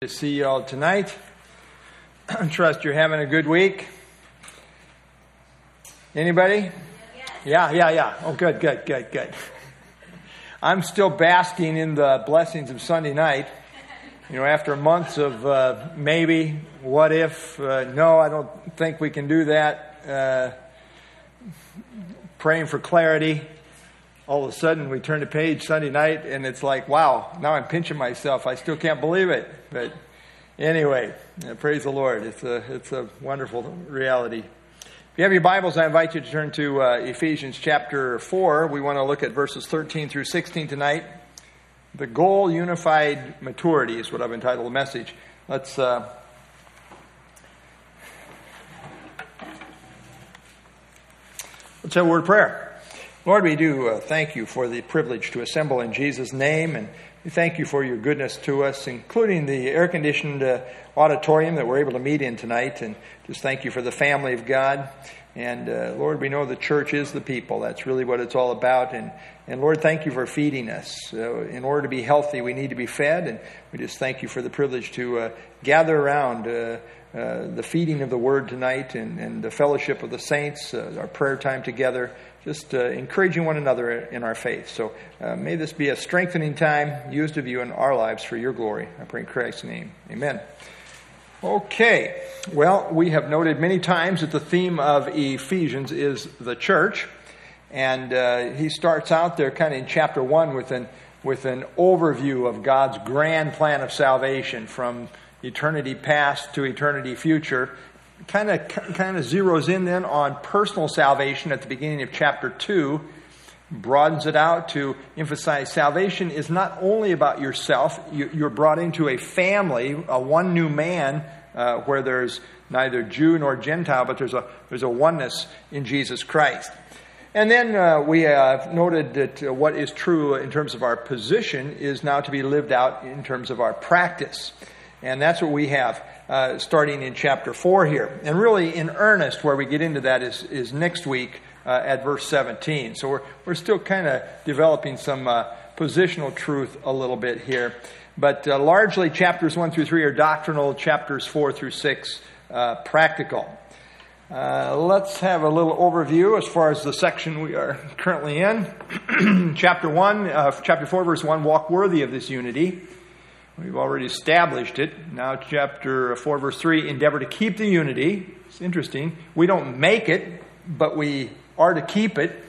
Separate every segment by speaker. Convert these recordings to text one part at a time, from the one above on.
Speaker 1: to see you all tonight. I trust you're having a good week. Anybody? Yeah, yeah, yeah. Oh, good, good, good, good. I'm still basking in the blessings of Sunday night. You know, after months of uh, maybe, what if, uh, no, I don't think we can do that, uh, praying for clarity, all of a sudden we turn the page Sunday night and it's like, wow, now I'm pinching myself. I still can't believe it. But anyway, praise the Lord. It's a, it's a wonderful reality. If you have your Bibles, I invite you to turn to uh, Ephesians chapter 4. We want to look at verses 13 through 16 tonight. The goal unified maturity is what I've entitled the message. Let's. Uh, let's have a word of prayer. Lord, we do uh, thank you for the privilege to assemble in Jesus' name, and we thank you for your goodness to us, including the air conditioned uh, auditorium that we're able to meet in tonight. And just thank you for the family of God. And uh, Lord, we know the church is the people. That's really what it's all about. And, and Lord, thank you for feeding us. in order to be healthy, we need to be fed. And we just thank you for the privilege to uh, gather around. Uh, uh, the feeding of the word tonight and, and the fellowship of the saints, uh, our prayer time together just uh, encouraging one another in our faith. So uh, may this be a strengthening time used of you in our lives for your glory. I pray in Christ's name. Amen. Okay. Well, we have noted many times that the theme of Ephesians is the church. And uh, he starts out there kind of in chapter 1 with an, with an overview of God's grand plan of salvation from eternity past to eternity future kind of kind of zeroes in then on personal salvation at the beginning of chapter 2 broadens it out to emphasize salvation is not only about yourself. You're brought into a family a one new man uh, where there's neither jew nor gentile but there's a there's a oneness in jesus christ. And then uh, we have noted that uh, what is true in terms of our position is now to be lived out in terms of our practice. And that's what we have uh, starting in chapter 4 here. And really, in earnest, where we get into that is, is next week uh, at verse 17. So we're, we're still kind of developing some uh, positional truth a little bit here. But uh, largely, chapters 1 through 3 are doctrinal, chapters 4 through 6 uh, practical. Uh, let's have a little overview as far as the section we are currently in. chapter 1, chapter 4, verse 1 walk worthy of this unity. We've already established it. Now, chapter 4, verse 3 endeavor to keep the unity. It's interesting. We don't make it, but we are to keep it.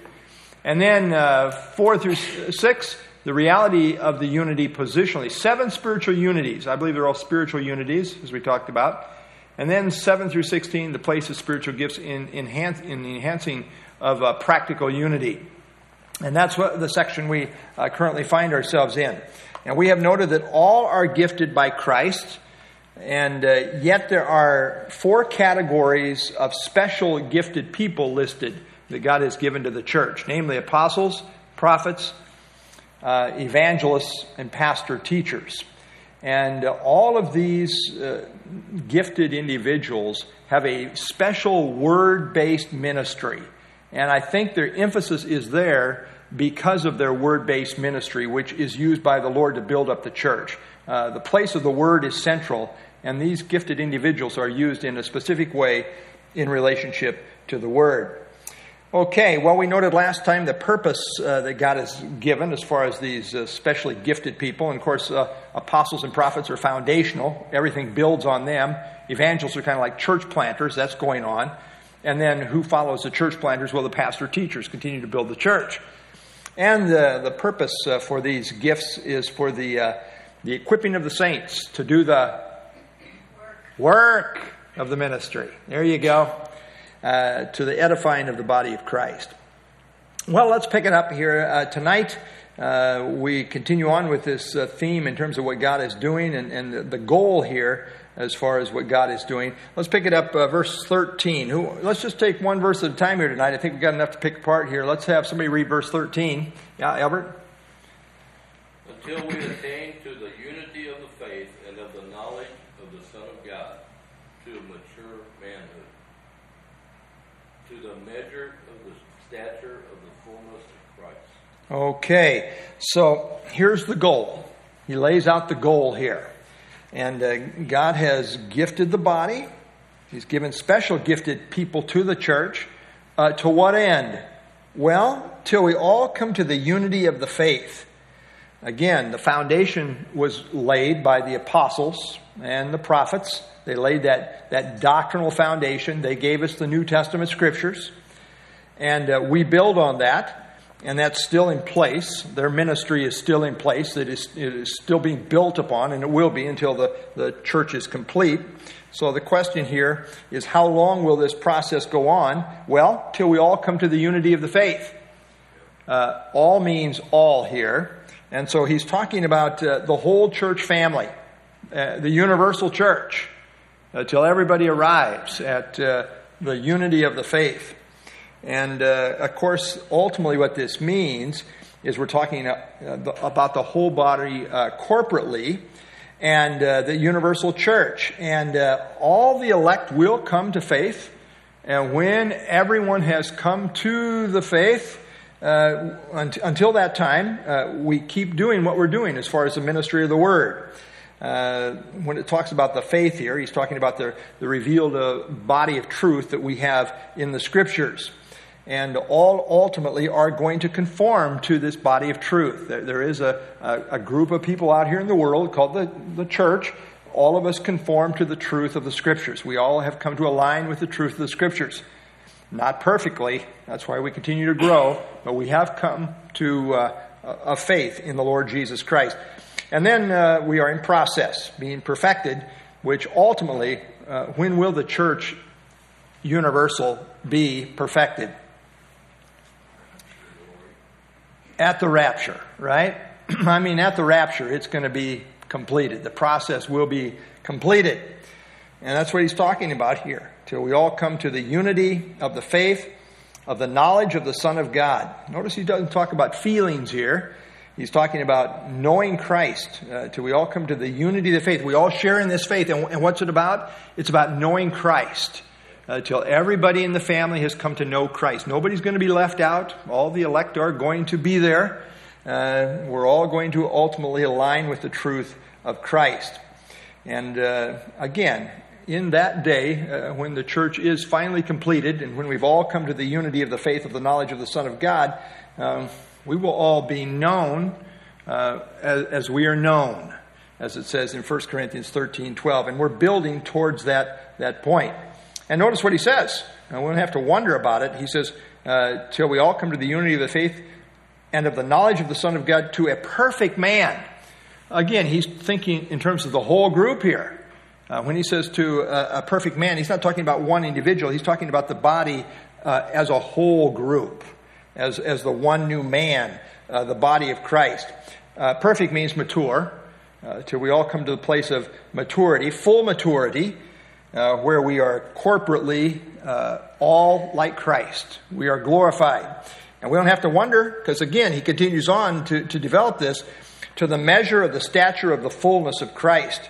Speaker 1: And then uh, 4 through 6, the reality of the unity positionally. Seven spiritual unities. I believe they're all spiritual unities, as we talked about. And then 7 through 16, the place of spiritual gifts in, enhance, in the enhancing of uh, practical unity. And that's what the section we uh, currently find ourselves in. And we have noted that all are gifted by Christ, and uh, yet there are four categories of special gifted people listed that God has given to the church namely, apostles, prophets, uh, evangelists, and pastor teachers. And uh, all of these uh, gifted individuals have a special word based ministry. And I think their emphasis is there because of their word based ministry, which is used by the Lord to build up the church. Uh, the place of the word is central, and these gifted individuals are used in a specific way in relationship to the word. Okay, well, we noted last time the purpose uh, that God has given as far as these uh, specially gifted people. And of course, uh, apostles and prophets are foundational, everything builds on them. Evangelists are kind of like church planters, that's going on. And then who follows the church planters? Well, the pastor teachers continue to build the church. And the, the purpose uh, for these gifts is for the, uh, the equipping of the saints to do the work of the ministry. There you go. Uh, to the edifying of the body of Christ. Well, let's pick it up here uh, tonight. Uh, we continue on with this uh, theme in terms of what God is doing, and, and the goal here as far as what God is doing. Let's pick it up, uh, verse 13. Who, let's just take one verse at a time here tonight. I think we've got enough to pick apart here. Let's have somebody read verse 13. Yeah, Albert?
Speaker 2: Until we attain to the unity of the faith and of the knowledge of the Son of God, to a mature manhood, to the measure of the stature of the fullness of Christ.
Speaker 1: Okay, so here's the goal. He lays out the goal here. And uh, God has gifted the body, He's given special gifted people to the church. Uh, to what end? Well, till we all come to the unity of the faith. Again, the foundation was laid by the apostles and the prophets. They laid that, that doctrinal foundation. They gave us the New Testament scriptures. And uh, we build on that, and that's still in place. Their ministry is still in place. It is, it is still being built upon, and it will be until the, the church is complete. So the question here is how long will this process go on? Well, till we all come to the unity of the faith. Uh, all means all here. And so he's talking about uh, the whole church family, uh, the universal church, until everybody arrives at uh, the unity of the faith. And uh, of course, ultimately, what this means is we're talking uh, about the whole body corporately and uh, the universal church. And uh, all the elect will come to faith. And when everyone has come to the faith, uh, un- until that time, uh, we keep doing what we're doing as far as the ministry of the word. Uh, when it talks about the faith here, he's talking about the, the revealed uh, body of truth that we have in the scriptures and all ultimately are going to conform to this body of truth. there, there is a, a, a, group of people out here in the world called the, the church. All of us conform to the truth of the scriptures. We all have come to align with the truth of the scriptures. Not perfectly, that's why we continue to grow, but we have come to uh, a faith in the Lord Jesus Christ. And then uh, we are in process, being perfected, which ultimately, uh, when will the church universal be perfected? At the rapture, right? I mean, at the rapture, it's going to be completed. The process will be completed. And that's what he's talking about here. Till we all come to the unity of the faith, of the knowledge of the Son of God. Notice he doesn't talk about feelings here. He's talking about knowing Christ. Uh, till we all come to the unity of the faith. We all share in this faith. And, and what's it about? It's about knowing Christ until everybody in the family has come to know Christ. Nobody's going to be left out. All the elect are going to be there. Uh, we're all going to ultimately align with the truth of Christ. And uh, again, in that day, uh, when the church is finally completed and when we've all come to the unity of the faith of the knowledge of the Son of God, um, we will all be known uh, as, as we are known, as it says in 1 Corinthians 13 12. And we're building towards that, that point. And notice what he says. I won't have to wonder about it. He says, uh, till we all come to the unity of the faith and of the knowledge of the Son of God to a perfect man. Again, he's thinking in terms of the whole group here. Uh, when he says to a, a, perfect man, he's not talking about one individual, he's talking about the body uh, as a whole group, as, as the one new man, uh, the body of Christ. Uh, perfect means mature, uh, till we all come to the place of maturity, full maturity uh, where we are corporately uh, all like Christ. We are glorified. And we don't have to wonder, because again, he continues on to, to develop this to the measure of the stature of the fullness of Christ,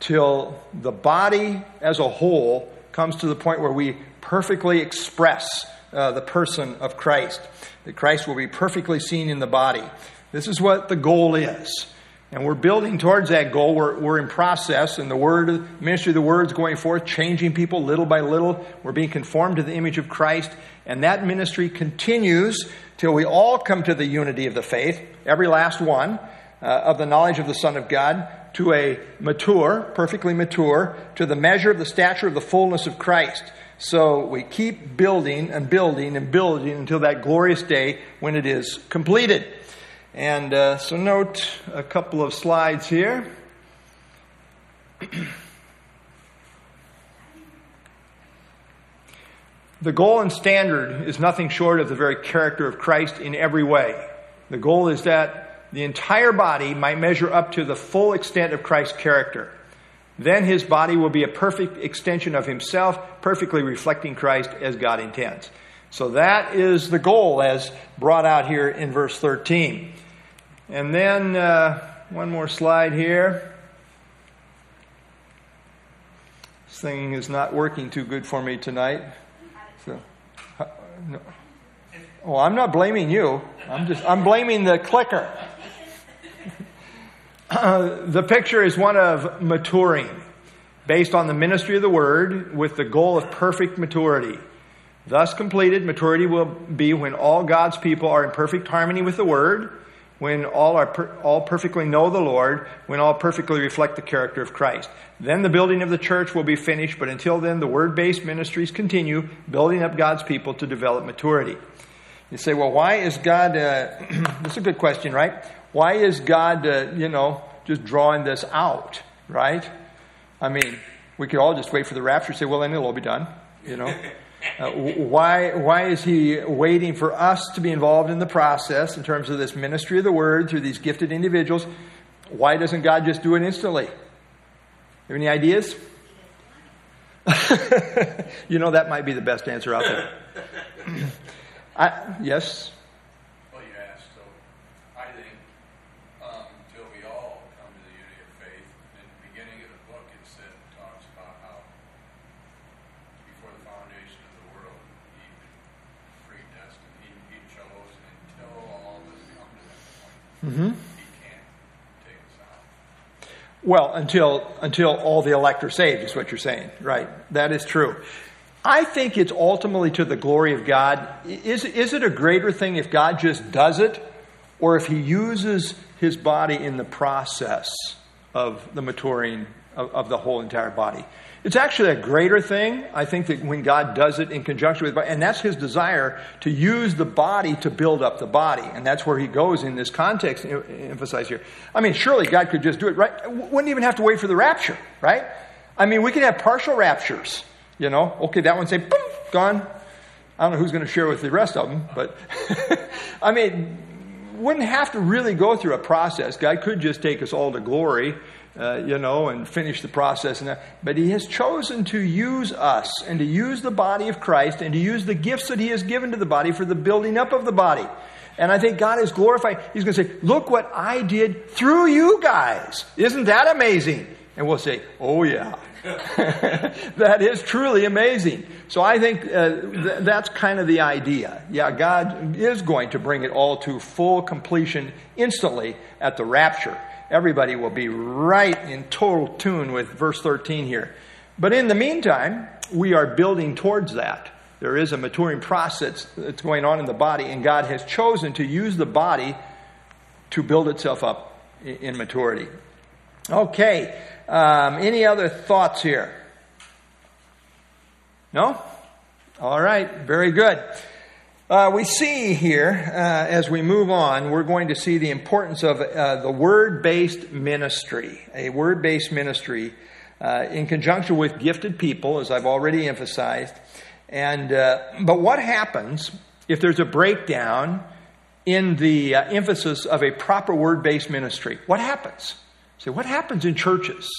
Speaker 1: till the body as a whole comes to the point where we perfectly express uh, the person of Christ. That Christ will be perfectly seen in the body. This is what the goal is. And we're building towards that goal. We're, we're in process, and the word, ministry of the word is going forth, changing people little by little. We're being conformed to the image of Christ, and that ministry continues till we all come to the unity of the faith, every last one, uh, of the knowledge of the Son of God, to a mature, perfectly mature, to the measure of the stature of the fullness of Christ. So we keep building and building and building until that glorious day when it is completed. And uh, so, note a couple of slides here. the goal and standard is nothing short of the very character of Christ in every way. The goal is that the entire body might measure up to the full extent of Christ's character. Then his body will be a perfect extension of himself, perfectly reflecting Christ as God intends. So that is the goal as brought out here in verse 13. And then uh, one more slide here. This thing is not working too good for me tonight. So, uh, no. Oh, I'm not blaming you. I'm just I'm blaming the clicker. Uh, the picture is one of maturing, based on the ministry of the word, with the goal of perfect maturity. Thus completed, maturity will be when all God's people are in perfect harmony with the word, when all are per, all perfectly know the Lord, when all perfectly reflect the character of Christ. Then the building of the church will be finished, but until then, the word-based ministries continue, building up God's people to develop maturity. You say, well, why is God? Uh, this is a good question, right? Why is God, uh, you know, just drawing this out, right? I mean, we could all just wait for the rapture and say, well, then it'll all be done, you know. Uh, why, why is he waiting for us to be involved in the process in terms of this ministry of the word through these gifted individuals? Why doesn't God just do it instantly? Have any ideas? you know, that might be the best answer out there. I, yes? Mm-hmm. Well, until until all the elect are saved is what you're saying, right? That is true. I think it's ultimately to the glory of God. Is is it a greater thing if God just does it, or if He uses His body in the process of the maturing of, of the whole entire body? It's actually a greater thing, I think, that when God does it in conjunction with, and that's his desire to use the body to build up the body. And that's where he goes in this context, emphasize here. I mean, surely God could just do it, right? Wouldn't even have to wait for the rapture, right? I mean, we can have partial raptures, you know? Okay, that one say, boom, gone. I don't know who's going to share with the rest of them, but I mean, wouldn't have to really go through a process. God could just take us all to glory uh, you know, and finish the process. And but He has chosen to use us and to use the body of Christ and to use the gifts that He has given to the body for the building up of the body. And I think God is glorified. He's going to say, Look what I did through you guys. Isn't that amazing? And we'll say, Oh, yeah. that is truly amazing. So I think uh, th- that's kind of the idea. Yeah, God is going to bring it all to full completion instantly at the rapture everybody will be right in total tune with verse 13 here. But in the meantime, we are building towards that. There is a maturing process that's going on in the body, and God has chosen to use the body to build itself up in maturity. Okay, um, any other thoughts here? No? All right, very good. Uh, we see here, uh, as we move on, we're going to see the importance of uh, the word based ministry, a word based ministry uh, in conjunction with gifted people, as I've already emphasized. And, uh, but what happens if there's a breakdown in the uh, emphasis of a proper word based ministry? What happens? See, what happens in churches?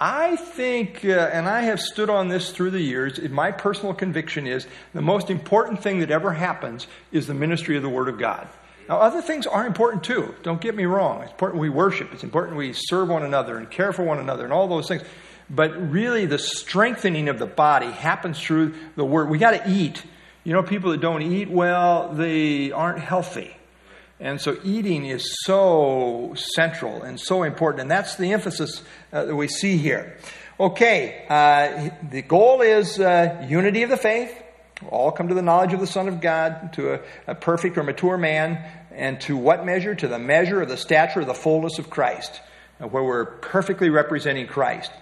Speaker 1: I think, uh, and I have stood on this through the years, my personal conviction is the most important thing that ever happens is the ministry of the Word of God. Now, other things are important too. Don't get me wrong. It's important we worship. It's important we serve one another and care for one another and all those things. But really, the strengthening of the body happens through the Word. We got to eat. You know, people that don't eat well, they aren't healthy. And so eating is so central and so important. And that's the emphasis uh, that we see here. Okay, uh, the goal is uh, unity of the faith. all come to the knowledge of the Son of God, to a, a, perfect or mature man. And to what measure? To the measure of the stature of the fullness of Christ, uh, where we're perfectly representing Christ.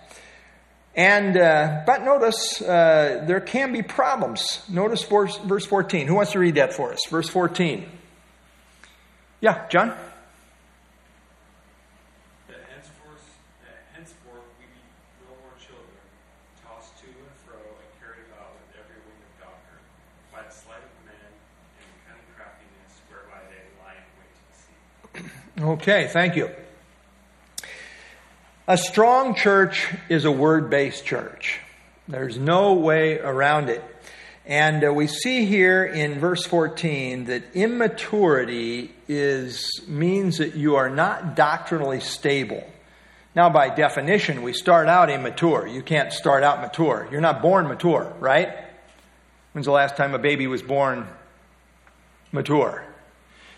Speaker 1: And, uh, but notice, uh, there can be problems. Notice verse, verse 14. Who wants to read that for us? Verse 14. Yeah, John?
Speaker 3: Henceforth, we be no more children, tossed to and fro and carried about with every wind of doctrine, by the sleight of men and craftiness whereby they lie in wait to deceive.
Speaker 1: Okay, thank you. A strong church is a word based church. There's no way around it. And uh, we see here in verse 14 that immaturity is, means that you are not doctrinally stable. Now, by definition, we start out immature. You can't start out mature. You're not born mature, right? When's the last time a baby was born mature?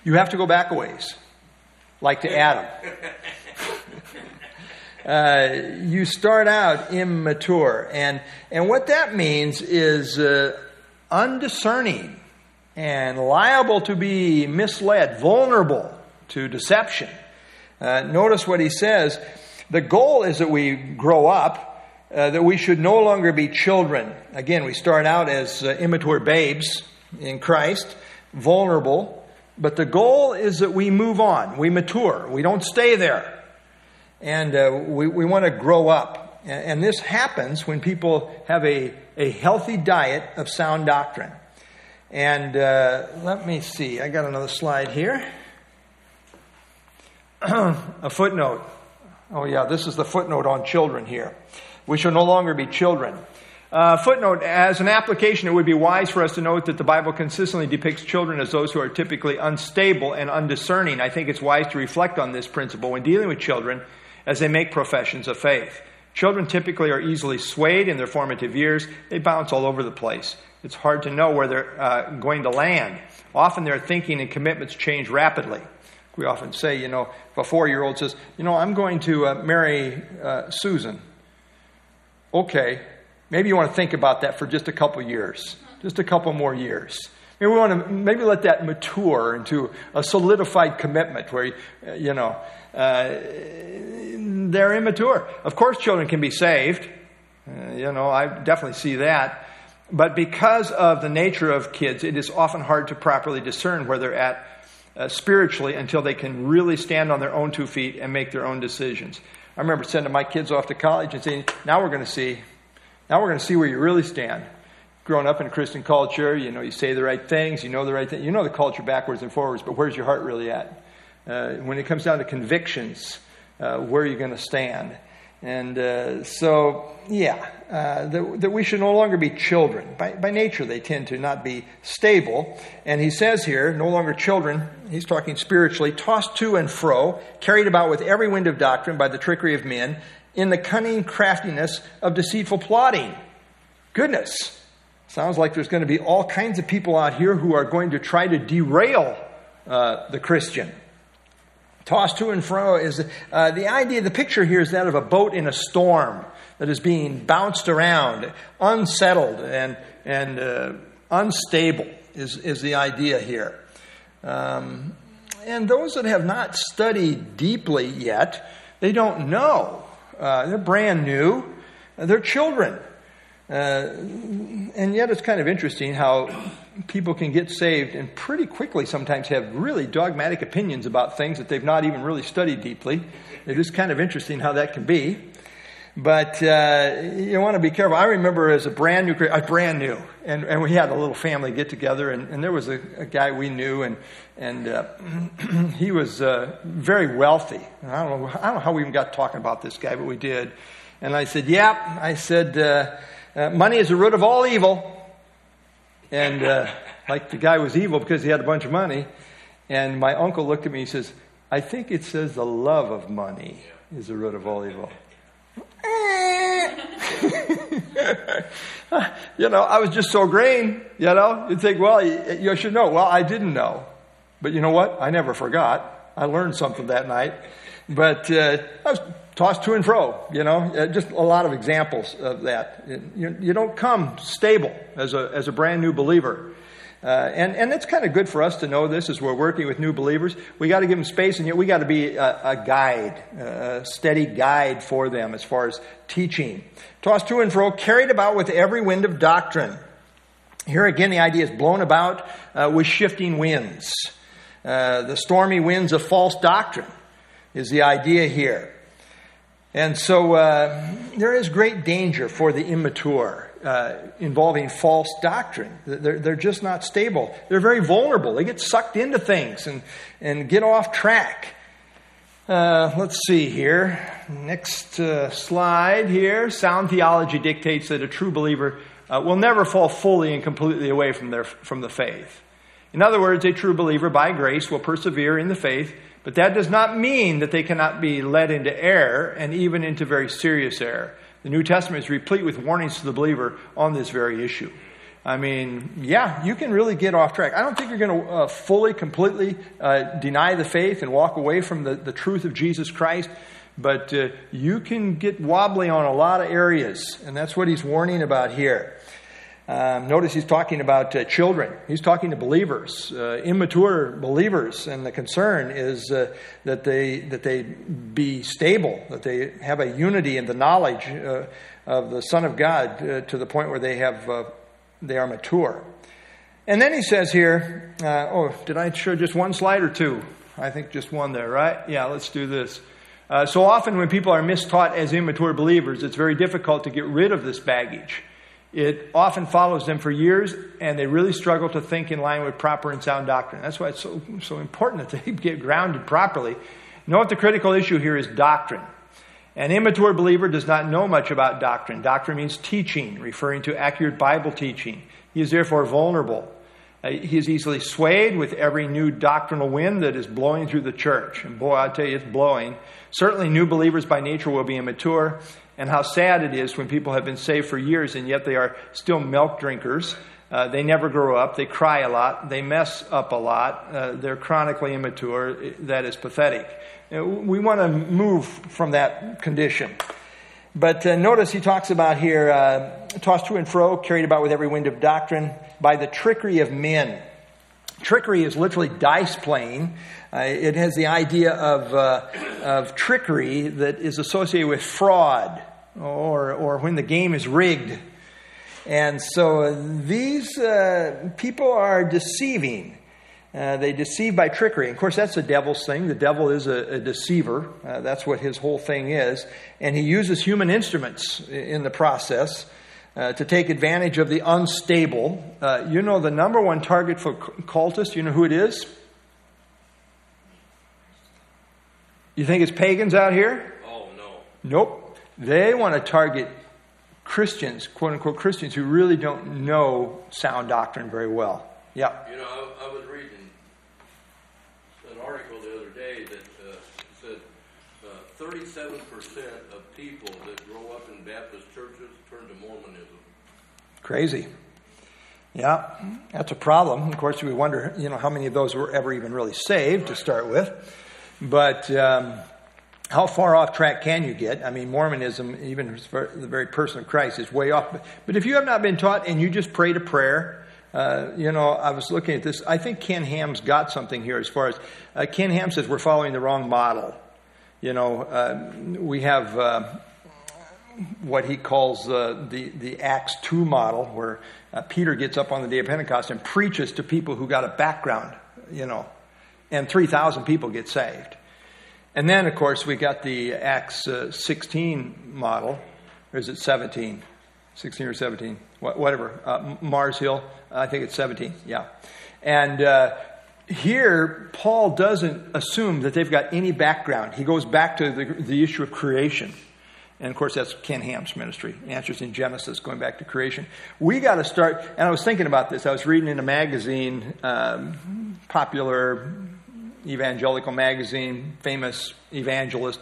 Speaker 1: You have to go back a ways, like to Adam. Uh, you start out immature. And, and what that means is uh, undiscerning and liable to be misled, vulnerable to deception. Uh, notice what he says. The goal is that we grow up, uh, that we should no longer be children. Again, we start out as uh, immature babes in Christ, vulnerable, but the goal is that we move on, we mature, we don't stay there. And uh, we, we want to grow up. And, this happens when people have a, a healthy diet of sound doctrine. And uh, let me see, I got another slide here. a footnote. Oh, yeah, this is the footnote on children here. We shall no longer be children. Uh, footnote As an application, it would be wise for us to note that the Bible consistently depicts children as those who are typically unstable and undiscerning. I think it's wise to reflect on this principle when dealing with children as they make professions of faith. Children typically are easily swayed in their formative years, they bounce all over the place. It's hard to know where they're uh, going to land. Often their thinking and commitments change rapidly. We often say, you know, if a four year old says, you know, I'm going to uh, marry uh, Susan. Okay, maybe you want to think about that for just a couple years, just a couple more years. Maybe we want to maybe let that mature into a solidified commitment where, you know, uh, they're immature. Of course, children can be saved. Uh, you know, I definitely see that. But because of the nature of kids, it is often hard to properly discern where they're at uh, spiritually until they can really stand on their own two feet and make their own decisions. I remember sending my kids off to college and saying, now we're going to see, now we're going to see where you really stand. Growing up in a Christian culture, you know, you say the right things, you know the right thing, you know the culture backwards and forwards, but where's your heart really at? Uh, when it comes down to convictions, uh, where are you going to stand? And uh, so, yeah, uh, that, that, we should no longer be children. By, by nature, they tend to not be stable. And he says here, no longer children, he's talking spiritually, tossed to and fro, carried about with every wind of doctrine by the trickery of men, in the cunning craftiness of deceitful plotting. Goodness. Sounds like there's going to be all kinds of people out here who are going to try to derail uh, the Christian tossed to and fro is uh, the idea, the picture here is that of a boat in a storm that is being bounced around, unsettled and, and uh, unstable is, is the idea here. Um, and those that have not studied deeply yet, they don't know. Uh, they're brand new. They're children. Uh, and yet it's kind of interesting how people can get saved and pretty quickly sometimes have really dogmatic opinions about things that they've not even really studied deeply. It is kind of interesting how that can be. But uh, you want to be careful. I remember as a brand new, I brand new, and, and we had a little family get together, and, and there was a, a, guy we knew, and and uh, he was uh, very wealthy. I don't know, I don't know how we even got talking about this guy, but we did. And I said, "Yep." Yeah. I said, uh, "Money is the root of all evil." And uh, like the guy was evil because he had a bunch of money. And my uncle looked at me and says, I think it says the love of money is the root of all evil. you know, I was just so green, you know. You'd think, well, you, should know. Well, I didn't know. But you know what? I never forgot. I learned something that night. But uh, I was tossed to and fro, you know, uh, just a lot of examples of that. You, you don't come stable as a, as a brand new believer. Uh, and, and it's kind of good for us to know this as we're working with new believers. We got to give them space, and yet we got to be a, a, guide, a steady guide for them as far as teaching. Tossed to and fro, carried about with every wind of doctrine. Here again, the idea is blown about uh, with shifting winds. Uh, the stormy winds of false doctrine is the idea here. And so uh, there is great danger for the immature uh, involving false doctrine. They're, they're just not stable. They're very vulnerable. They get sucked into things and, and get off track. Uh, let's see here. Next uh, slide here. Sound theology dictates that a true believer uh, will never fall fully and completely away from, their, from the faith. In other words, a true believer by grace will persevere in the faith but that does not mean that they cannot be led into error and even into very serious error. The New Testament is replete with warnings to the believer on this very issue. I mean, yeah, you can really get off track. I don't think you're going to uh, fully, completely uh, deny the faith and walk away from the, the truth of Jesus Christ, but uh, you can get wobbly on a lot of areas, and that's what he's warning about here. Um, notice he's talking about uh, children. He's talking to believers, uh, immature believers, and the concern is uh, that they that they be stable, that they have a unity in the knowledge uh, of the Son of God uh, to the point where they have uh, they are mature. And then he says here, oh, did I show just one slide or two? I think just one there, right? Yeah, let's do this. so often, when people are mistaught as immature believers, it's very difficult to get rid of this baggage. It often follows them for years, and they really struggle to think in line with proper and sound doctrine. That's why it's so, so important that they get grounded properly. Note the critical issue here is doctrine. An immature believer does not know much about doctrine. Doctrine means teaching, referring to accurate Bible teaching. He is therefore vulnerable. Uh, he is easily swayed with every new doctrinal wind that is blowing through the church. And boy, I tell you, it's blowing. Certainly, new believers by nature will be immature and how sad it is when people have been saved for years and yet they are still milk drinkers. Uh, they never grow up. They cry a lot. They mess up a lot. Uh, they're chronically immature. That is pathetic. Uh, we want to move from that condition. But uh, notice he talks about here uh, tossed to and fro, carried about with every wind of doctrine, by the trickery of men. Trickery is literally dice playing. Uh, it has the idea of, uh, of trickery that is associated with fraud or, or when the game is rigged. And so these uh, people are deceiving. Uh, they deceive by trickery. Of course, that's the devil's thing. The devil is a, a deceiver. Uh, that's what his whole thing is. And he uses human instruments in the process uh, to take advantage of the unstable. Uh, you know the number one target for cultists, you know who it is? You think it's pagans out here?
Speaker 2: Oh, no.
Speaker 1: Nope. They want to target Christians, quote unquote Christians, who really don't know sound doctrine very well. Yeah.
Speaker 2: You know, I, I was reading an article the other day that uh, said uh, 37% of people that grow up in Baptist churches turn to Mormonism.
Speaker 1: Crazy. Yeah, that's a problem. Of course, we wonder, you know, how many of those were ever even really saved to start with. But um, how far off track can you get? I mean, Mormonism, even the very person of Christ, is way off. But if you have not been taught and you just prayed a prayer, uh, you know, I was looking at this. I think Ken Ham's got something here as far as uh, Ken Ham says we're following the wrong model. You know, uh, we have uh, what he calls uh, the, the Acts 2 model, where uh, Peter gets up on the day of Pentecost and preaches to people who got a background, you know, and 3,000 people get saved. And then, of course, we got the Acts uh, 16 model, or is it 17? 16 or 17, whatever. Uh, Mars Hill, I think it's 17, yeah. And uh, here, Paul doesn't assume that they've got any background. He goes back to the, the issue of creation. And of course, that's Ken Ham's ministry. Answers in Genesis, going back to creation. We got to start, and I was thinking about this. I was reading in a magazine, um, popular evangelical magazine, famous evangelist.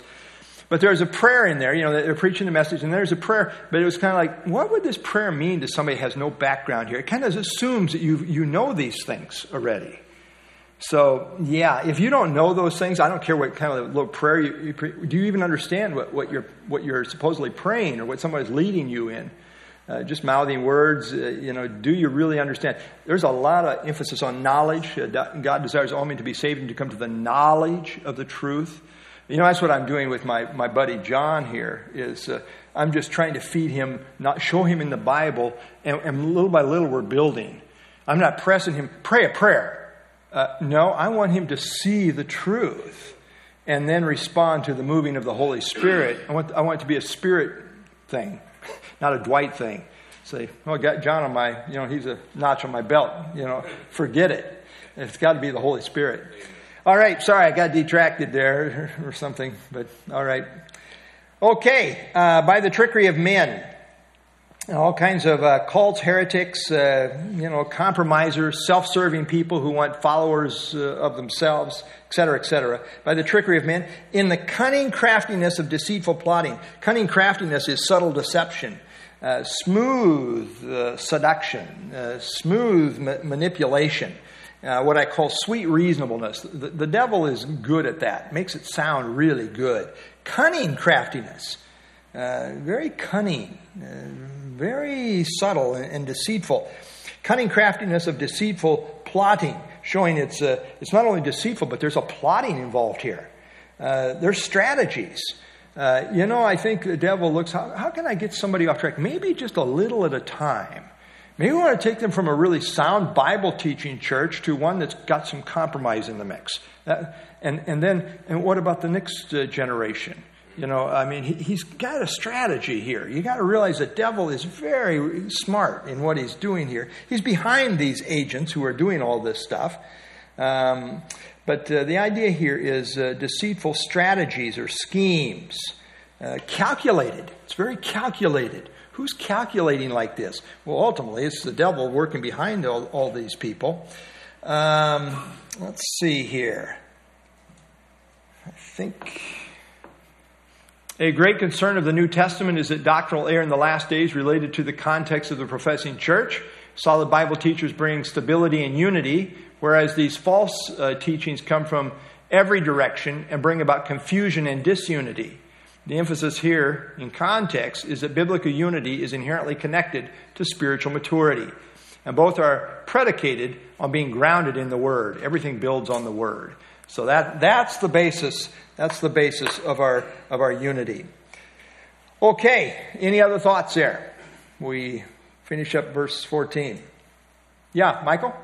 Speaker 1: But there's a prayer in there, you know, they're preaching the message, and there's a prayer, but it was kind of like, what would this prayer mean to somebody who has no background here? It kind of assumes that you, you know these things already. So, yeah, if you don't know those things, I don't care what kind of little prayer you, you do you even understand what, what, you're, what you're supposedly praying or what somebody's leading you in? Uh, just mouthing words, uh, you know, do you really understand? There's a lot of emphasis on knowledge. Uh, God desires all men to be saved and to come to the knowledge of the truth. You know, that's what I'm doing with my, my buddy John here, is uh, I'm just trying to feed him, not show him in the Bible, and, and little by little we're building. I'm not pressing him, pray a prayer. Uh, no, I want him to see the truth and then respond to the moving of the Holy Spirit. I want, I want it to be a spirit thing not a Dwight thing. Say, oh, I got John on my, you know, he's a notch on my belt. You know, forget it. It's got to be the Holy Spirit. All right, sorry, I got detracted there or something, but all right. Okay, uh, by the trickery of men, all kinds of uh, cults, heretics, uh, you know, compromisers, self-serving people who want followers uh, of themselves, etc., etc. By the trickery of men, in the cunning craftiness of deceitful plotting. Cunning craftiness is subtle deception. Uh, smooth uh, seduction, uh, smooth ma- manipulation. uh, what I call sweet reasonableness. The, the devil is good at that, makes it sound really good. Cunning craftiness, uh, very cunning, uh, very subtle and, and, deceitful. Cunning craftiness of deceitful plotting, showing it's, it's not only deceitful, but there's a plotting involved here. There's strategies. Uh, you know, I think the devil looks, how, how can I get somebody off track? Maybe just a little at a time. Maybe we want to take them from a really sound Bible teaching church to one that's got some compromise in the mix. Uh, and, and then, and what about the next uh, generation? You know, I mean, he, has got a strategy here. You got to realize the devil is very smart in what he's doing here. He's behind these agents who are doing all this stuff. Um, but uh, the idea here is uh, deceitful strategies or schemes, uh, calculated. It's very calculated. Who's calculating like this? Well, ultimately, it's the devil working behind all, all these people. Um, let's see here. I think. A great concern of the New Testament is that doctrinal error in the last days related to the context of the professing church. Solid Bible teachers bring stability and unity, whereas these false uh, teachings come from every direction and bring about confusion and disunity. The emphasis here in context is that biblical unity is inherently connected to spiritual maturity. And both are predicated on being grounded in the Word. Everything builds on the Word. So that, that's the basis. That's the basis of our, of our unity. Okay, any other thoughts there? We finish up verse 14. Yeah, Michael?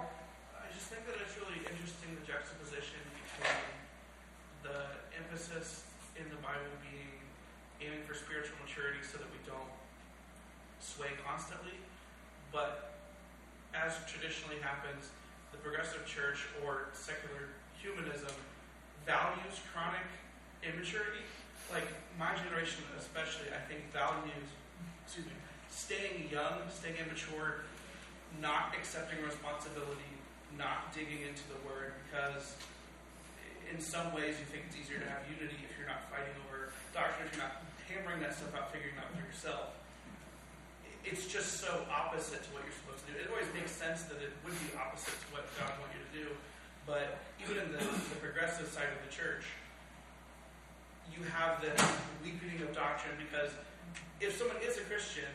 Speaker 4: Staying young, staying immature, not accepting responsibility, not digging into the word, because in some ways you think it's easier to have unity if you're not fighting over doctrine, if you're not hammering that stuff out, figuring it out for yourself. It's just so opposite to what you're supposed to do. It always makes sense that it would be opposite to what God wants you to do, but even in the, the progressive side of the church, you have this weakening of doctrine because if someone is a Christian,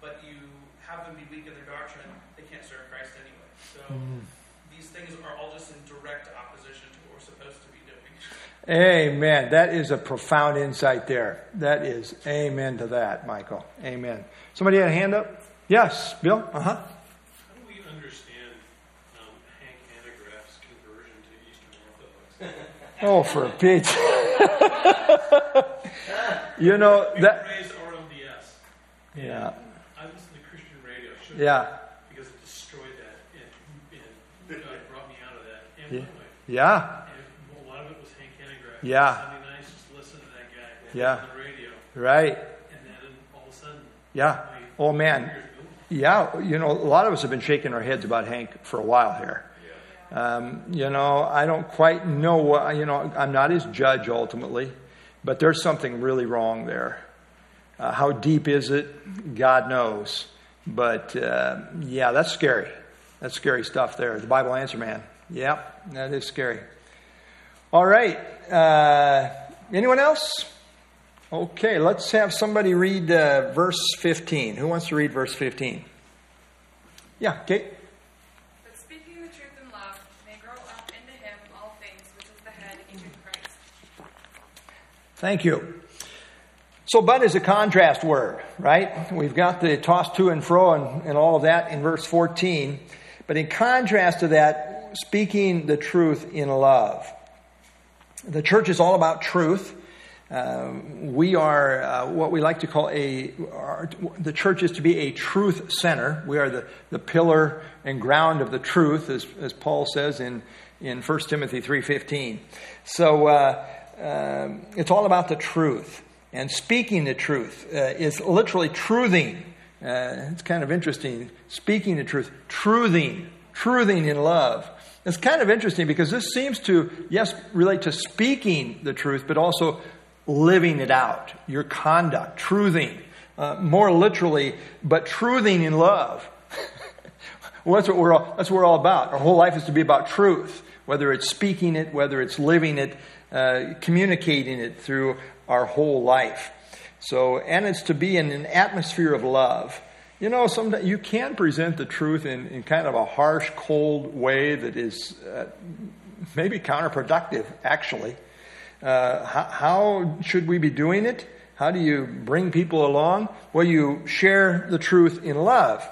Speaker 4: but you have them be weak in their doctrine, they can't serve Christ anyway. So mm. these things are all just in direct opposition to what we're supposed to be doing.
Speaker 1: Amen. That is a profound insight there. That is amen to that, Michael. Amen. Somebody had a hand up? Yes, Bill? Uh huh.
Speaker 3: How do we understand um, Hank Hanegraaff's conversion to Eastern Orthodoxy?
Speaker 1: oh, for a Pete's. you know, that. Yeah. I listened to Christian radio. yeah.
Speaker 3: Because it destroyed that and, and God brought me out of that. And
Speaker 1: yeah. yeah.
Speaker 3: And a lot of it was Hank Hanegraaff.
Speaker 1: Yeah.
Speaker 3: Sunday nights, just listen to that guy.
Speaker 1: Yeah.
Speaker 3: On the radio.
Speaker 1: Right.
Speaker 3: And then all of a sudden.
Speaker 1: Yeah. Oh man. Yeah. You know, a lot of us have been shaking our heads about Hank for a while here. Um, you know, I don't quite know what, you know, I'm not his judge ultimately, but there's something really wrong there. Uh, how deep is it? God knows. But uh, yeah, that's scary. That's scary stuff there. The Bible answer man. Yep, that is scary. All right. Uh, anyone else? Okay, let's have somebody read uh, verse 15. Who wants to read verse 15? Yeah, Kate.
Speaker 5: But speaking the truth in love may grow up into him all things, which is the head, even Christ.
Speaker 1: Thank you. So, but is a contrast word, right? We've got the toss to and fro and, and all of that in verse 14. But in contrast to that, speaking the truth in love. The church is all about truth. Uh, we are uh, what we like to call a, our, the church is to be a truth center. We are the, the pillar and ground of the truth, as, as Paul says in, in 1 Timothy 3.15. So uh, um, it's all about the truth and speaking the truth uh, is literally truthing. Uh, it's kind of interesting. Speaking the truth, truthing, truthing in love. It's kind of interesting because this seems to, yes, relate to speaking the truth, but also living it out, your conduct, truthing. Uh, more literally, but truthing in love. Well, that's what we're all, that's what we're all about. Our whole life is to be about truth, whether it's speaking it, whether it's living it, uh, communicating it through our whole life. So, and it's to be in an atmosphere of love. You know, sometimes you can present the truth in, in kind of a harsh, cold way that is uh, maybe counterproductive, actually. Uh, how, how should we be doing it? How do you bring people along? Well, you share the truth in love.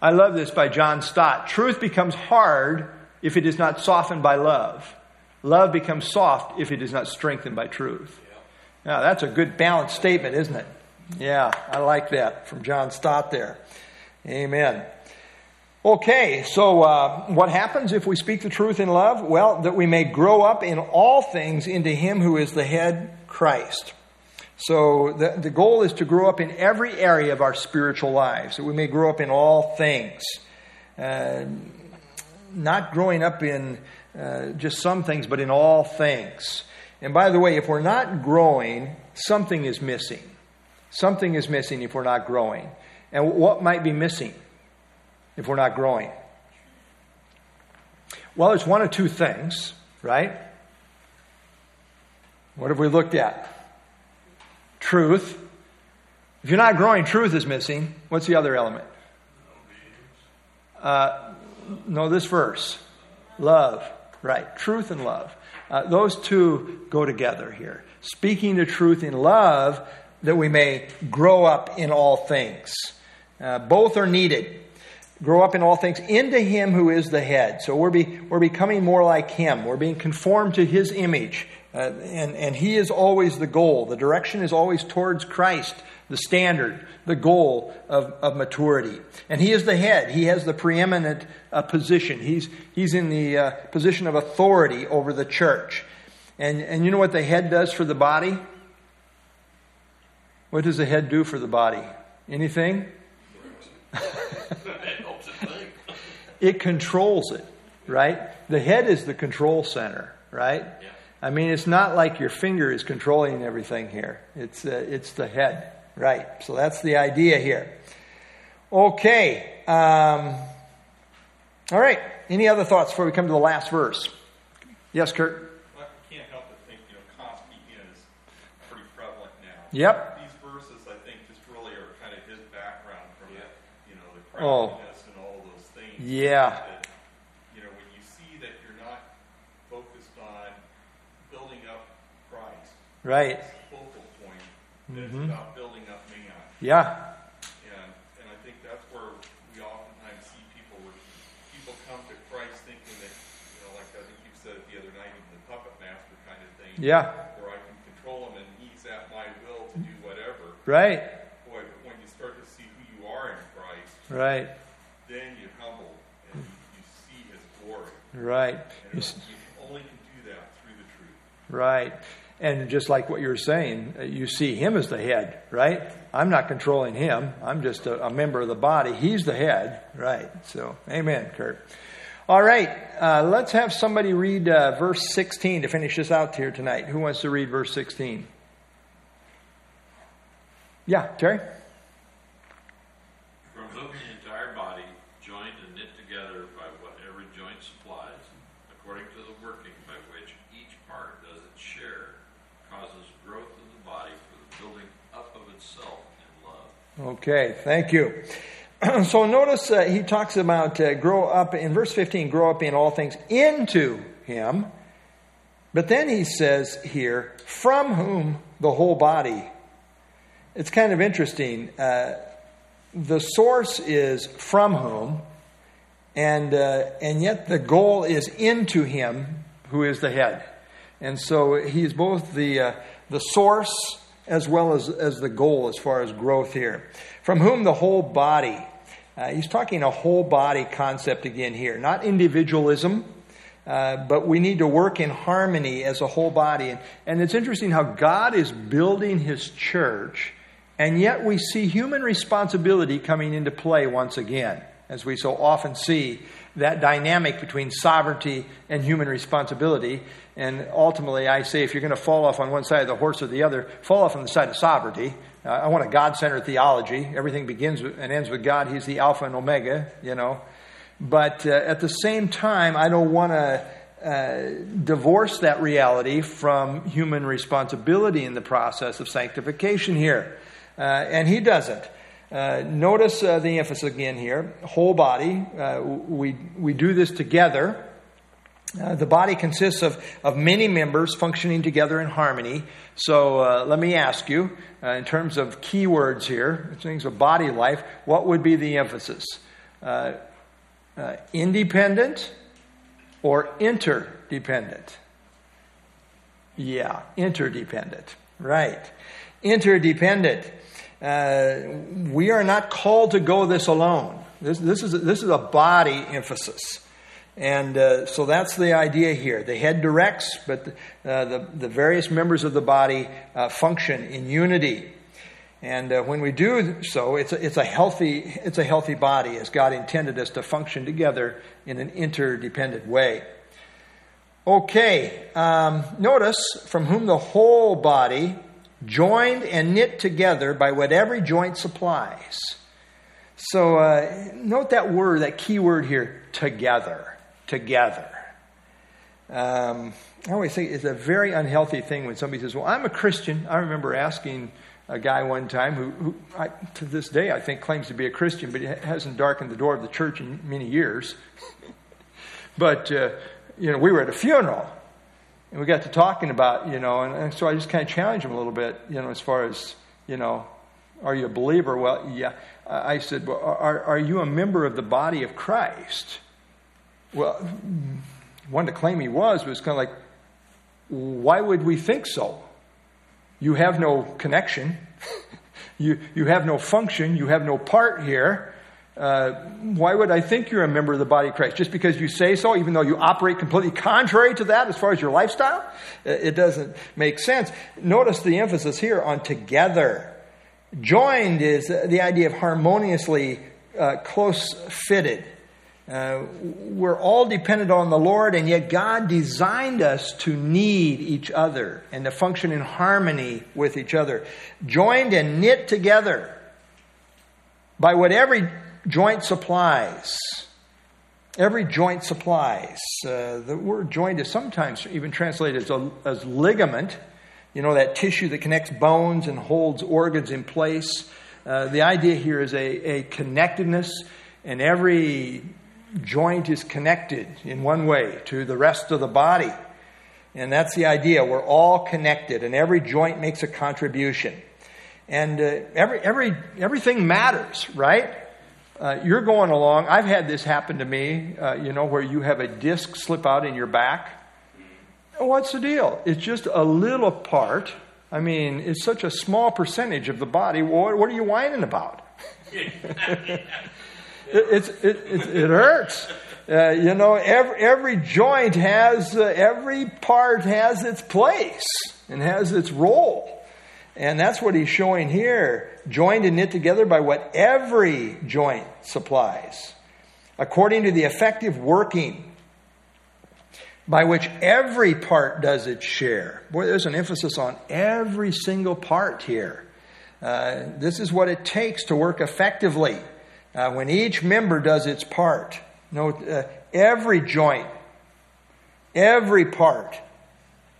Speaker 1: I love this by John Stott. Truth becomes hard if it is not softened by love. Love becomes soft if it is not strengthened by truth. Now, that's a good balanced statement, isn't it? Yeah, I like that from John Stott there. Amen. Okay, so uh, what happens if we speak the truth in love? Well, that we may grow up in all things into Him who is the head, Christ. So the, the goal is to grow up in every area of our spiritual lives, that we may grow up in all things. Uh, not growing up in uh, just some things, but in all things. And by the way, if we're not growing, something is missing. Something is missing if we're not growing. And what might be missing if we're not growing? Well, it's one of two things, right? What have we looked at? Truth. If you're not growing, truth is missing. What's the other element? Uh, no, this verse. Love. Right. Truth and love. Uh, those two go together here. Speaking the truth in love that we may grow up in all things. Uh, both are needed. Grow up in all things into Him who is the head. So we're, be, we're becoming more like Him. We're being conformed to His image. Uh, and, and He is always the goal. The direction is always towards Christ, the standard, the goal of, of maturity. And He is the head. He has the preeminent uh, position. He's, he's in the uh, position of authority over the church. And, and you know what the head does for the body? What does the head do for the body? Anything? it controls it, right? The head is the control center, right?
Speaker 2: Yeah.
Speaker 1: I mean, it's not like your finger is controlling everything here. It's uh, it's the head, right? So that's the idea here. Okay. Um, all right. Any other thoughts before we come to the last verse? Yes, Kurt.
Speaker 3: I can't help but think, you know, copy is pretty prevalent now.
Speaker 1: Yep.
Speaker 3: These verses, I think, just really are kind of his background from,
Speaker 2: Yeah.
Speaker 3: you know, the
Speaker 1: Oh.
Speaker 3: and all those things.
Speaker 1: Yeah.
Speaker 3: That, you know, when you see that you're not focused on building up Christ,
Speaker 1: Right.
Speaker 3: focal point, that it's
Speaker 1: Mhm.
Speaker 3: about building up man.
Speaker 1: Yeah.
Speaker 3: And, and I think that's where we oftentimes see people where people come to Christ thinking that, you know, like I think you said it the other night, even the puppet master kind of thing.
Speaker 1: Yeah.
Speaker 3: Where I can control him and he's at my will to do whatever.
Speaker 1: Right.
Speaker 3: Boy, but when you start to see who you are in Christ,
Speaker 1: Right.
Speaker 3: then you humble and you, you see his glory.
Speaker 1: Right.
Speaker 3: And
Speaker 1: you
Speaker 3: only can do that through the truth.
Speaker 1: Right. And just like what you're saying, uh, you see him as the head, right? I'm not controlling him. I'm just a, a member of the body. He's the head, right? So, amen, Kurt. All right. Uh, let's have somebody read uh, verse 16 to finish this out here tonight. Who wants to read verse 16? Yeah, Terry?
Speaker 6: From whom the entire body, joined and knit together by what every joint supplies, according to the working by which each part does its share, causes growth of the body for the building up of itself in love.
Speaker 1: Okay, thank you. so notice uh, he talks about uh, grow up in verse 15, grow up in all things into him. But then he says here, from whom the whole body. It's kind of interesting. Uh, the source is from whom, and, uh, and yet the goal is into him who is the head. And so he's both the, uh, the source as well as, as the goal as far as growth here. From whom the whole body. Uh, he's talking a whole body concept again here, not individualism. Uh, but we need to work in harmony as a whole body. And, and it's interesting how God is building his church, and yet we see human responsibility coming into play once again, as we so often see that dynamic between sovereignty and human responsibility. And ultimately, I say if you're going to fall off on one side of the horse or the other, fall off on the side of sovereignty. Uh, I want a God centered theology. Everything begins and ends with God. He's the Alpha and Omega, you know. But uh, at the same time, I don't want to uh, divorce that reality from human responsibility in the process of sanctification here. Uh, and he doesn't. Uh, notice uh, the emphasis again here whole body. Uh, we, we do this together. Uh, the body consists of, of many members functioning together in harmony. So let me ask you, in terms of keywords here, things of body life, what would be the emphasis? independent, or interdependent? Yeah, interdependent. Right. Interdependent. Uh, we are not called to go this alone. This, this, is, this is a body emphasis. And uh, so that's the idea here. The head directs, but the, uh, the, the, various members of the body uh, function in unity. And uh, when we do so, it's a, it's, a healthy, it's a healthy body as God intended us to function together in an interdependent way. Okay, um, notice from whom the whole body, joined and knit together by what every joint supplies. So uh, note that word, that key word here, together. Together. Um, I always think it's a very unhealthy thing when somebody says, Well, I'm a Christian. I remember asking a guy one time who, who I, to this day, I think claims to be a Christian, but he hasn't darkened the door of the church in many years. but, uh, you know, we were at a funeral, and we got to talking about, you know, and, and so I just kind of challenged him a little bit, you know, as far as, you know, are you a believer? Well, yeah. I said, well, are, are you a member of the body of Christ? Well, one to claim he was was kind of like, why would we think so? You have no connection. you, you have no function. You have no part here. Uh, why would I think you're a member of the body of Christ? Just because you say so, even though you operate completely contrary to that as far as your lifestyle? It doesn't make sense. Notice the emphasis here on together. Joined is the idea of harmoniously uh, close fitted. Uh, we're all dependent on the Lord, and yet God designed us to need each other and to function in harmony with each other. Joined and knit together by what every joint supplies. Every joint supplies. Uh, the word joint is sometimes even translated as, a, as ligament, you know, that tissue that connects bones and holds organs in place. Uh, the idea here is a, a connectedness, and every joint is connected in one way to the rest of the body. And that's the idea. We're all connected, and every joint makes a contribution. And uh, every, every, everything matters, right? Uh, you're going along. I've had this happen to me, uh, you know, where you have a disc slip out in your back. What's the deal? It's just a little part. I mean, it's such a small percentage of the body. What, what are you whining about? it, it, it, it, hurts. Uh, you know, every, every joint has, uh, every part has its place and has its role. And that's what he's showing here joined and knit together by what every joint supplies, according to the effective working by which every part does its share. Boy, there's an emphasis on every single part here. Uh, this is what it takes to work effectively uh, when each member does its part. Note, uh, every joint, every part,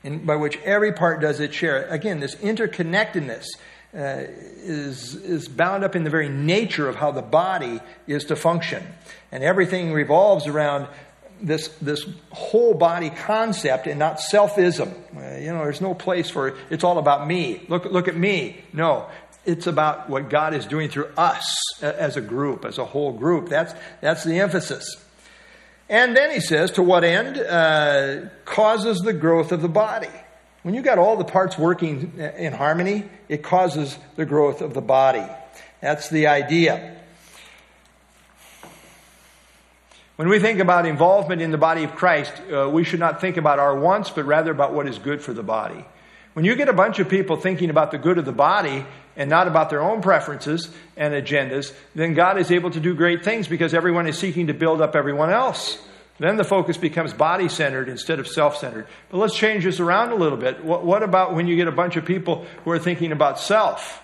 Speaker 1: in, by which every part does its share. Again, this interconnectedness uh, is, is bound up in the very nature of how the body is to function. And everything revolves around this, this whole body concept and not selfism. Uh, you know, there's no place for it's all about me. Look, look at me. No, it's about what God is doing through us as a group, as a whole group. That's, that's the emphasis. And then he says, to what end? Uh, causes the growth of the body. When you've got all the parts working in harmony, it causes the growth of the body. That's the idea. When we think about involvement in the body of Christ, uh, we should not think about our wants, but rather about what is good for the body. When you get a bunch of people thinking about the good of the body and not about their own preferences and agendas, then God is able to do great things because everyone is seeking to build up everyone else. Then the focus becomes body centered instead of self centered. But let's change this around a little bit. What, what, about when you get a bunch of people who are thinking about self?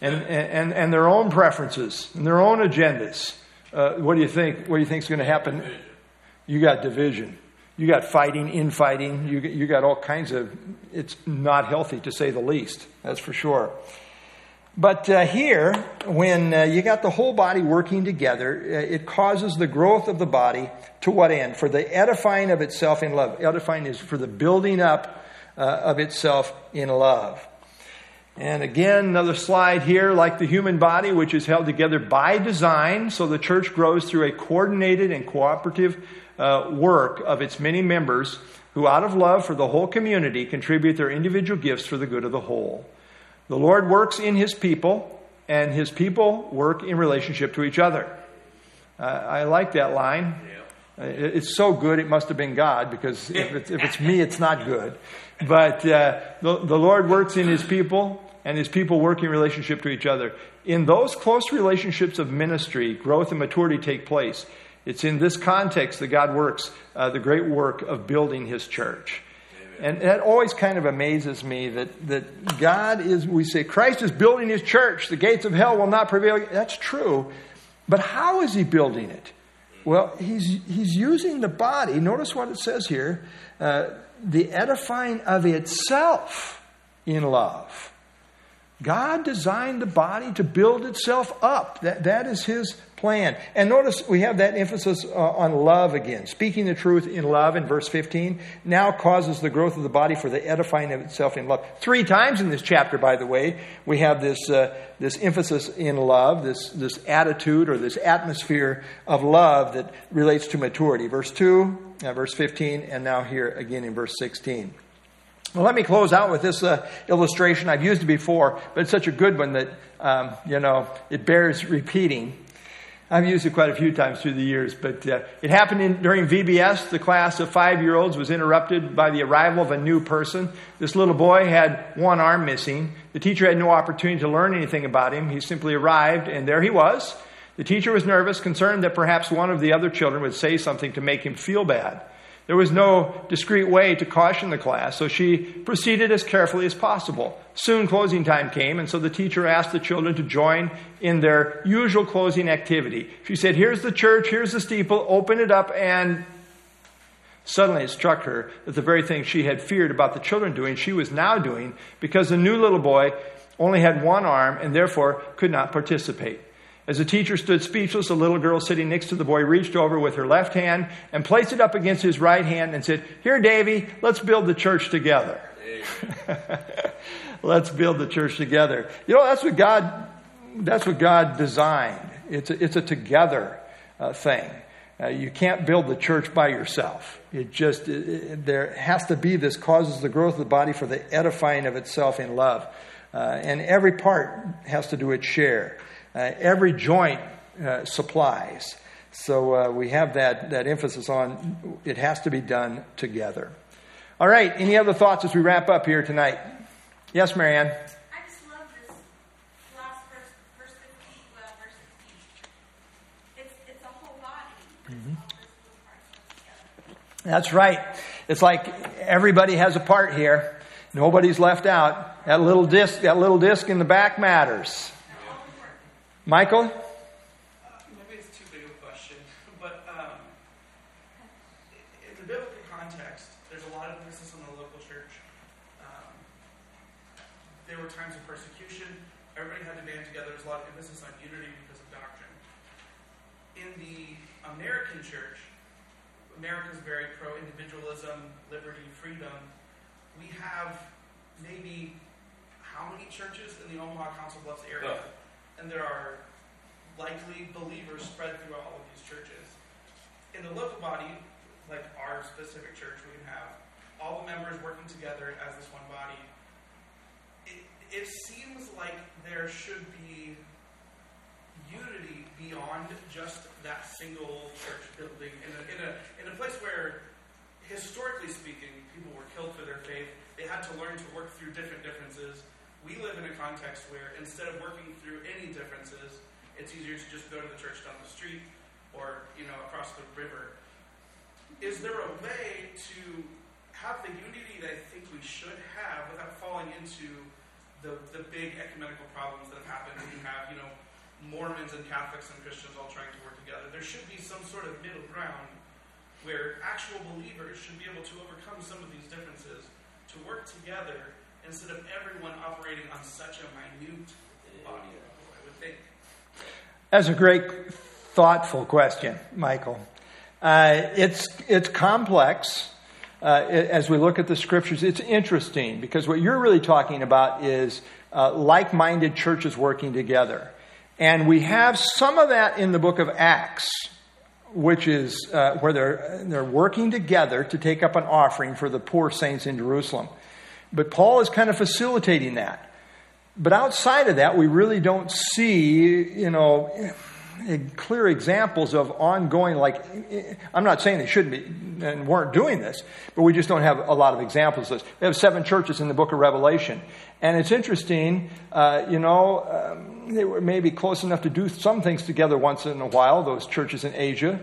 Speaker 1: and, and, and their own preferences and their own agendas. Uh, what do you think? What do you think is going to happen? You got division. You got fighting, infighting. You, you got all kinds of. It's not healthy to say the least. That's for sure. But uh, here, when uh, you got the whole body working together, uh, it causes the growth of the body to what end? For the edifying of itself in love. Edifying is for the building up uh, of itself in love. And again, another slide here, like the human body, which is held together by design, so the church grows through a coordinated and cooperative uh, work of its many members who, out of love for the whole community, contribute their individual gifts for the good of the whole. The Lord works in His people, and His people work in relationship to each other. Uh, I like that line. Uh, it- It's so good, it must have been God, because if it's, if it's me, it's not good. But uh, the, the Lord works in His people, and His people work in relationship to each other. In those close relationships of ministry, growth and maturity take place. It's in this context that God works uh, the great work of building His church. And that always kind of amazes me that, that God is, we say, Christ is building his church. The gates of hell will not prevail. That's true. But how is he building it? Well, he's, he's using the body. Notice what it says here uh, the edifying of itself in love. God designed the body to build itself up. That, that is his plan. And notice we have that emphasis uh, on love again. Speaking the truth in love in verse 15 now causes the growth of the body for the edifying of itself in love. Three times in this chapter, by the way, we have this, uh, this emphasis in love, this, this attitude or this atmosphere of love that relates to maturity. Verse 2, uh, verse 15, and now here again in verse 16. Well, let me close out with this uh, illustration. I've used it before, but it's such a good one that, um, you know, it bears repeating. I've used it quite a few times through the years, but uh, it happened in, during VBS. The class of five year olds was interrupted by the arrival of a new person. This little boy had one arm missing. The teacher had no opportunity to learn anything about him. He simply arrived, and there he was. The teacher was nervous, concerned that perhaps one of the other children would say something to make him feel bad. There was no discreet way to caution the class, so she proceeded as carefully as possible. Soon closing time came, and so the teacher asked the children to join in their usual closing activity. She said, Here's the church, here's the steeple, open it up, and suddenly it struck her that the very thing she had feared about the children doing, she was now doing because the new little boy only had one arm and therefore could not participate. As the teacher stood speechless, the little girl sitting next to the boy reached over with her left hand and placed it up against his right hand and said, Here, Davy, let's build the church together. let's build the church together. You know, that's what God, that's what God designed. It's a, it's a together uh, thing. Uh, you can't build the church by yourself. It just, it, it- there has to be this causes the growth of the body for the edifying of itself in love. Uh, and every part has to do its share. Uh, every joint uh, supplies. So uh, we have that, that emphasis on it has to be done together. All right, any other thoughts as we wrap up here tonight? Yes, Marianne?
Speaker 7: I just love this last verse, verse 15, well, verse 16. It's, it's a whole body. but It's all those little parts put together.
Speaker 1: That's right. It's like everybody has a part here. Nobody's left out. That little disc, that little disc in the back matters. Michael?
Speaker 4: Maybe it's too big of a question, but um, in the biblical context, there's a lot of emphasis on the local church. Um, there were times of persecution. Everybody had to band together. There's a lot of emphasis on unity because of doctrine. In the American church, America's very pro individualism, liberty, freedom. We have maybe how many churches in the Omaha Council Bluffs area? And there are likely believers spread throughout all of these churches. In the local body, like our specific church, we have all the members working together as this one body. It, it seems like there should be unity beyond just that single church building in a, in a, in a place where, historically speaking, people were killed for their faith. They had to learn to work through different differences. We live in a context where instead of working through any differences, it's easier to just go to the church down the street or you know across the river. Is there a way to have the unity that I think we should have without falling into the, the big ecumenical problems that have happened when you have, you know, Mormons and Catholics and Christians all trying to work together. There should be some sort of middle ground where actual believers should be able to overcome some of these differences to work together instead of everyone operating on such a minute body I would think.
Speaker 1: That's a great, thoughtful question, Michael. Uh, it's, it's complex. Uh, as we look at the scriptures, it's interesting because what you're really talking about is uh, like minded churches working together. And we have some of that in the book of Acts, which is uh, where they're, they're working together to take up an offering for the poor saints in Jerusalem. But Paul is kind of facilitating that. But outside of that, we really don't see, you know, clear examples of ongoing, like, I'm not saying they shouldn't be and weren't doing this, but we just don't have a lot of examples of this. We have seven churches in the book of Revelation. And it's interesting, uh, you know, um, they were maybe close enough to do some things together once in a while, those churches in Asia,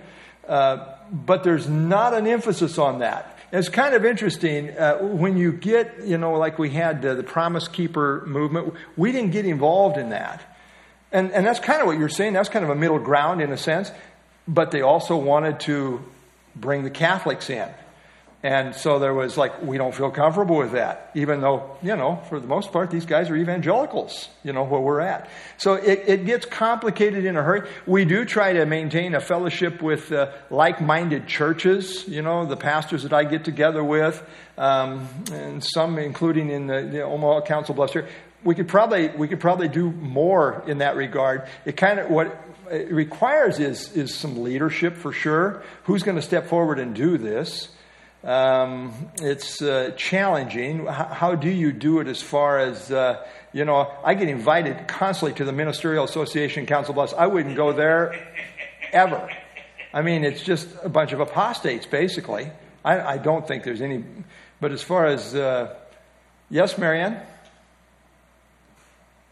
Speaker 1: uh, but there's not an emphasis on that. It's kind of interesting uh, when you get, you know, like we had uh, the Promise Keeper movement, we didn't get involved in that. And, and that's kind of what you're saying. That's kind of a middle ground in a sense. But they also wanted to bring the Catholics in. And so there was like, we don't feel comfortable with that, even though, you know, for the most part, these guys are evangelicals, you know, where we're at. So it, it gets complicated in a hurry. We do try to maintain a fellowship with uh, like minded churches, you know, the pastors that I get together with, um, and some including in the, the Omaha Council Bluffs here. We could probably, we could probably do more in that regard. It kind of, what it requires is, is some leadership for sure. Who's going to step forward and do this? Um, it's uh, challenging. How, how, do you do it as far as, uh, you know, I get invited constantly to the Ministerial Association Council Bluffs. I wouldn't go there ever. I mean, it's just a bunch of apostates, basically. I, I don't think there's any. But as far as, uh, yes, Marianne?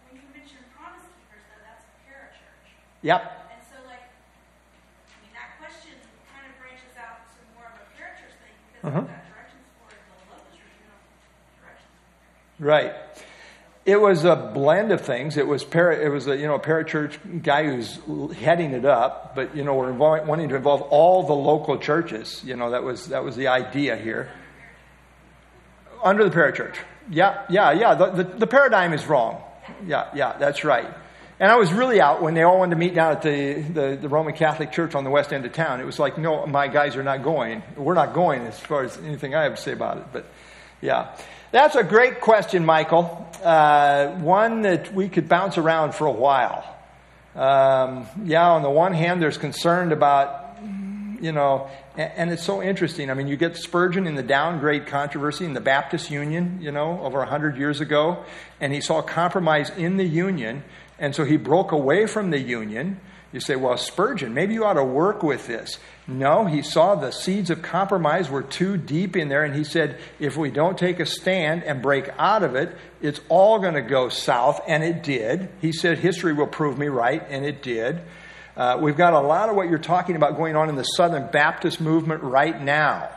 Speaker 7: When you mentioned Promise Keepers, though, that's a parachurch.
Speaker 1: Yep.
Speaker 7: And so, like, I mean, that question kind of branches out to more of a parachurch thing because
Speaker 1: Uh-huh.
Speaker 7: we've got directions for the local church, you know, directions.
Speaker 1: Right. It was a blend of things. It was para, it was a you know a parachurch guy who's heading it up, but you know we're wanting to involve all the local churches. You know that was that was the idea here. Under the parachurch, yeah, yeah, yeah. The, the, the paradigm is wrong. Yeah, yeah, that's right. And I was really out when they all wanted to meet down at the, the, the Roman Catholic Church on the west end of town. It was like, no, my guys are not going. We're not going as far as anything I have to say about it. But yeah. That's a great question, Michael. Uh, one that we could bounce around for a while. Um, yeah, on the one hand, there's concern about, you know, and, and it's so interesting. I mean, you get Spurgeon in the downgrade controversy in the Baptist Union, you know, over 100 years ago, and he saw compromise in the Union, and so he broke away from the Union. You say, well, Spurgeon, maybe you ought to work with this. No, he saw the seeds of compromise were too deep in there, and he said, if we don't take a stand and break out of it, it's all going to go south, and it did. He said, history will prove me right, and it did. Uh, we've got a lot of what you're talking about going on in the Southern Baptist movement right now,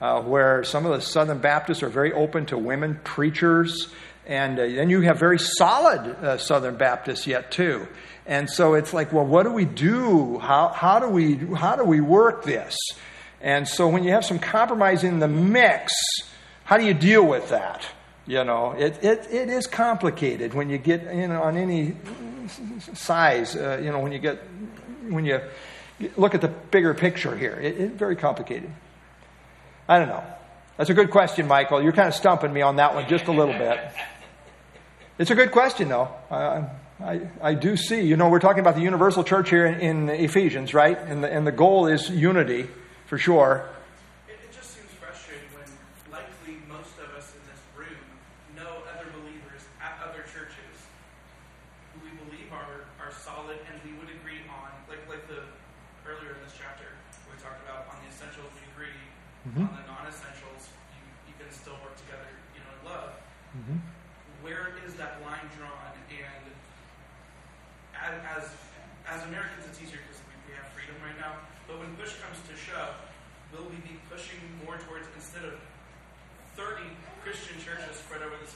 Speaker 1: uh, where some of the Southern Baptists are very open to women preachers. And uh, then you have very solid uh, Southern Baptists yet too. And so it's like, well, what do we do? How, how, do we, how do we work this? And so when you have some compromise in the mix, how do you deal with that? You know, it, it, it is complicated when you get in on any size, uh, you know, when you get, when you look at the bigger picture here. It, it's very complicated. I don't know. That's a good question, Michael. You're kind of stumping me on that one just a little bit. It's a good question, though. I, I, I do see. You know, we're talking about the universal church here in, in Ephesians, right? And the, and the goal is unity, for sure.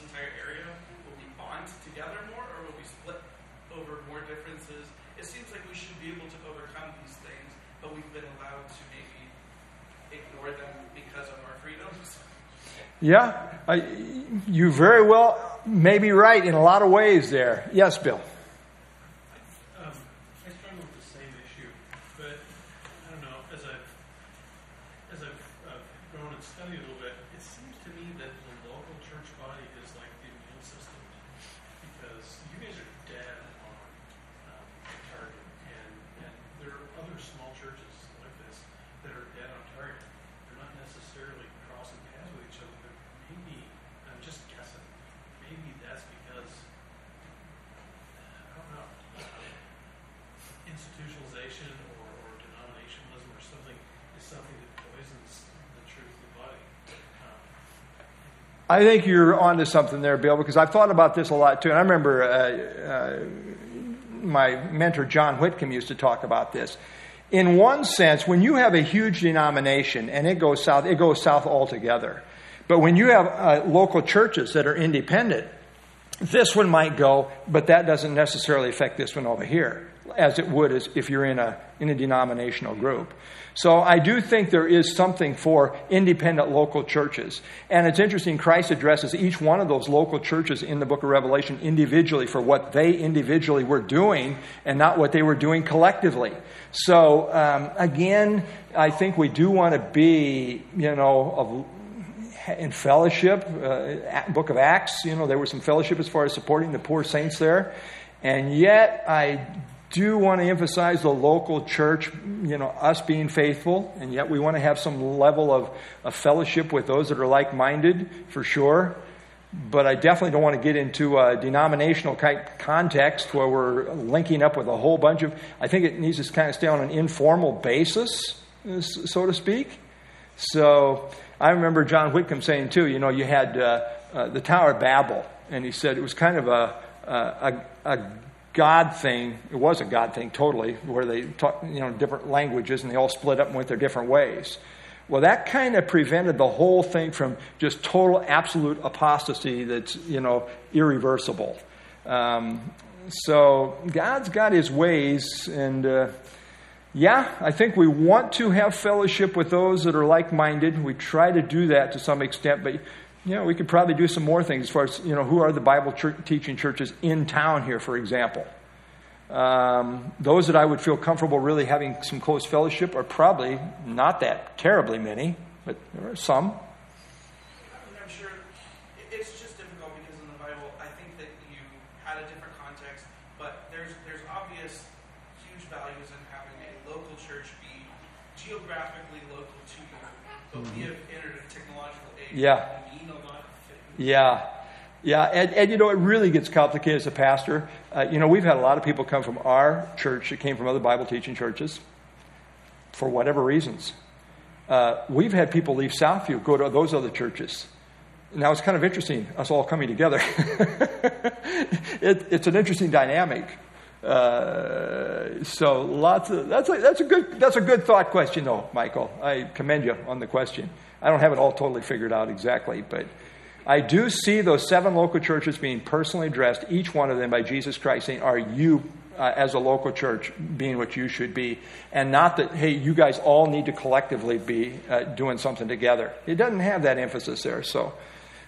Speaker 4: entire area? Will we bond together more or will we split over more differences? It seems like we should be able to overcome these things, but we've been allowed to maybe ignore them because of our freedoms.
Speaker 1: Yeah, I, you very well may be right in a lot of ways there. Yes, Bill.
Speaker 8: I
Speaker 1: think you're onto something there, Bill, because I've thought about this a lot too. And I remember uh, uh, my mentor, John Whitcomb, used to talk about this. In one sense, when you have a huge denomination and it goes south, it goes south altogether. But when you have uh, local churches that are independent, this one might go, but that doesn't necessarily affect this one over here, as it would as if you're in a, in a denominational group. So I do think there is something for independent local churches. And it's interesting, Christ addresses each one of those local churches in the book of Revelation individually for what they individually were doing and not what they were doing collectively. So um, again, I think we do want to be, you know, of in fellowship, uh, book of Acts, you know, there was some fellowship as far as supporting the poor saints there. And yet, I do want to emphasize the local church, you know, us being faithful, and yet we want to have some level of, of fellowship with those that are like minded, for sure. But I definitely don't want to get into a denominational kind context where we're linking up with a whole bunch of. I think it needs to kind of stay on an informal basis, so to speak. So I remember John Whitcomb saying too. You know, you had uh, uh, the Tower of Babel, and he said it was kind of a a, a God thing. It was a God thing totally, where they talk you know different languages and they all split up and went their different ways. Well, that kind of prevented the whole thing from just total absolute apostasy that's you know irreversible. Um, so God's got His ways, and uh, yeah, I think we want to have fellowship with those that are like minded. We try to do that to some extent, but you know, we could probably do some more things as far as, you know, who are the Bible church, teaching churches in town here, for example. Um, those that I would feel comfortable really having some close fellowship are probably not that terribly many, but there are some.
Speaker 4: I'm sure it's just difficult because in the Bible, I think that you had a different context, but there's there's obvious huge values in having a local church be geographically local to you. But we have entered a technological age.
Speaker 1: Yeah.
Speaker 4: where we know not fit.
Speaker 1: Yeah. Yeah, and, and you know, it really gets complicated as a pastor. Uh, you know, we've had a lot of people come from our church that came from other Bible teaching churches for whatever reasons. Uh, we've had people leave Southview, go to those other churches. Now, it's kind of interesting, us all coming together. it, it's an interesting dynamic. Uh, so lots of that's a, that's a good that's a good thought question though, Michael. I commend you on the question. I don't have it all totally figured out exactly, but I do see those seven local churches being personally addressed, each one of them by Jesus Christ, saying, "Are you?" Uh, as a local church, being what you should be, and not that, hey, you guys all need to collectively be uh, doing something together. It doesn't have that emphasis there. So,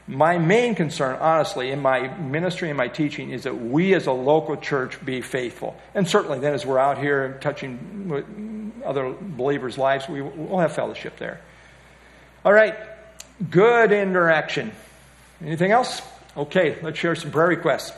Speaker 1: my main concern, honestly, in my ministry and my teaching is that we as a local church be faithful. And certainly then as we're out here touching other believers' lives, we, will have fellowship there. All right, good interaction. Anything else? Okay, let's share some prayer requests.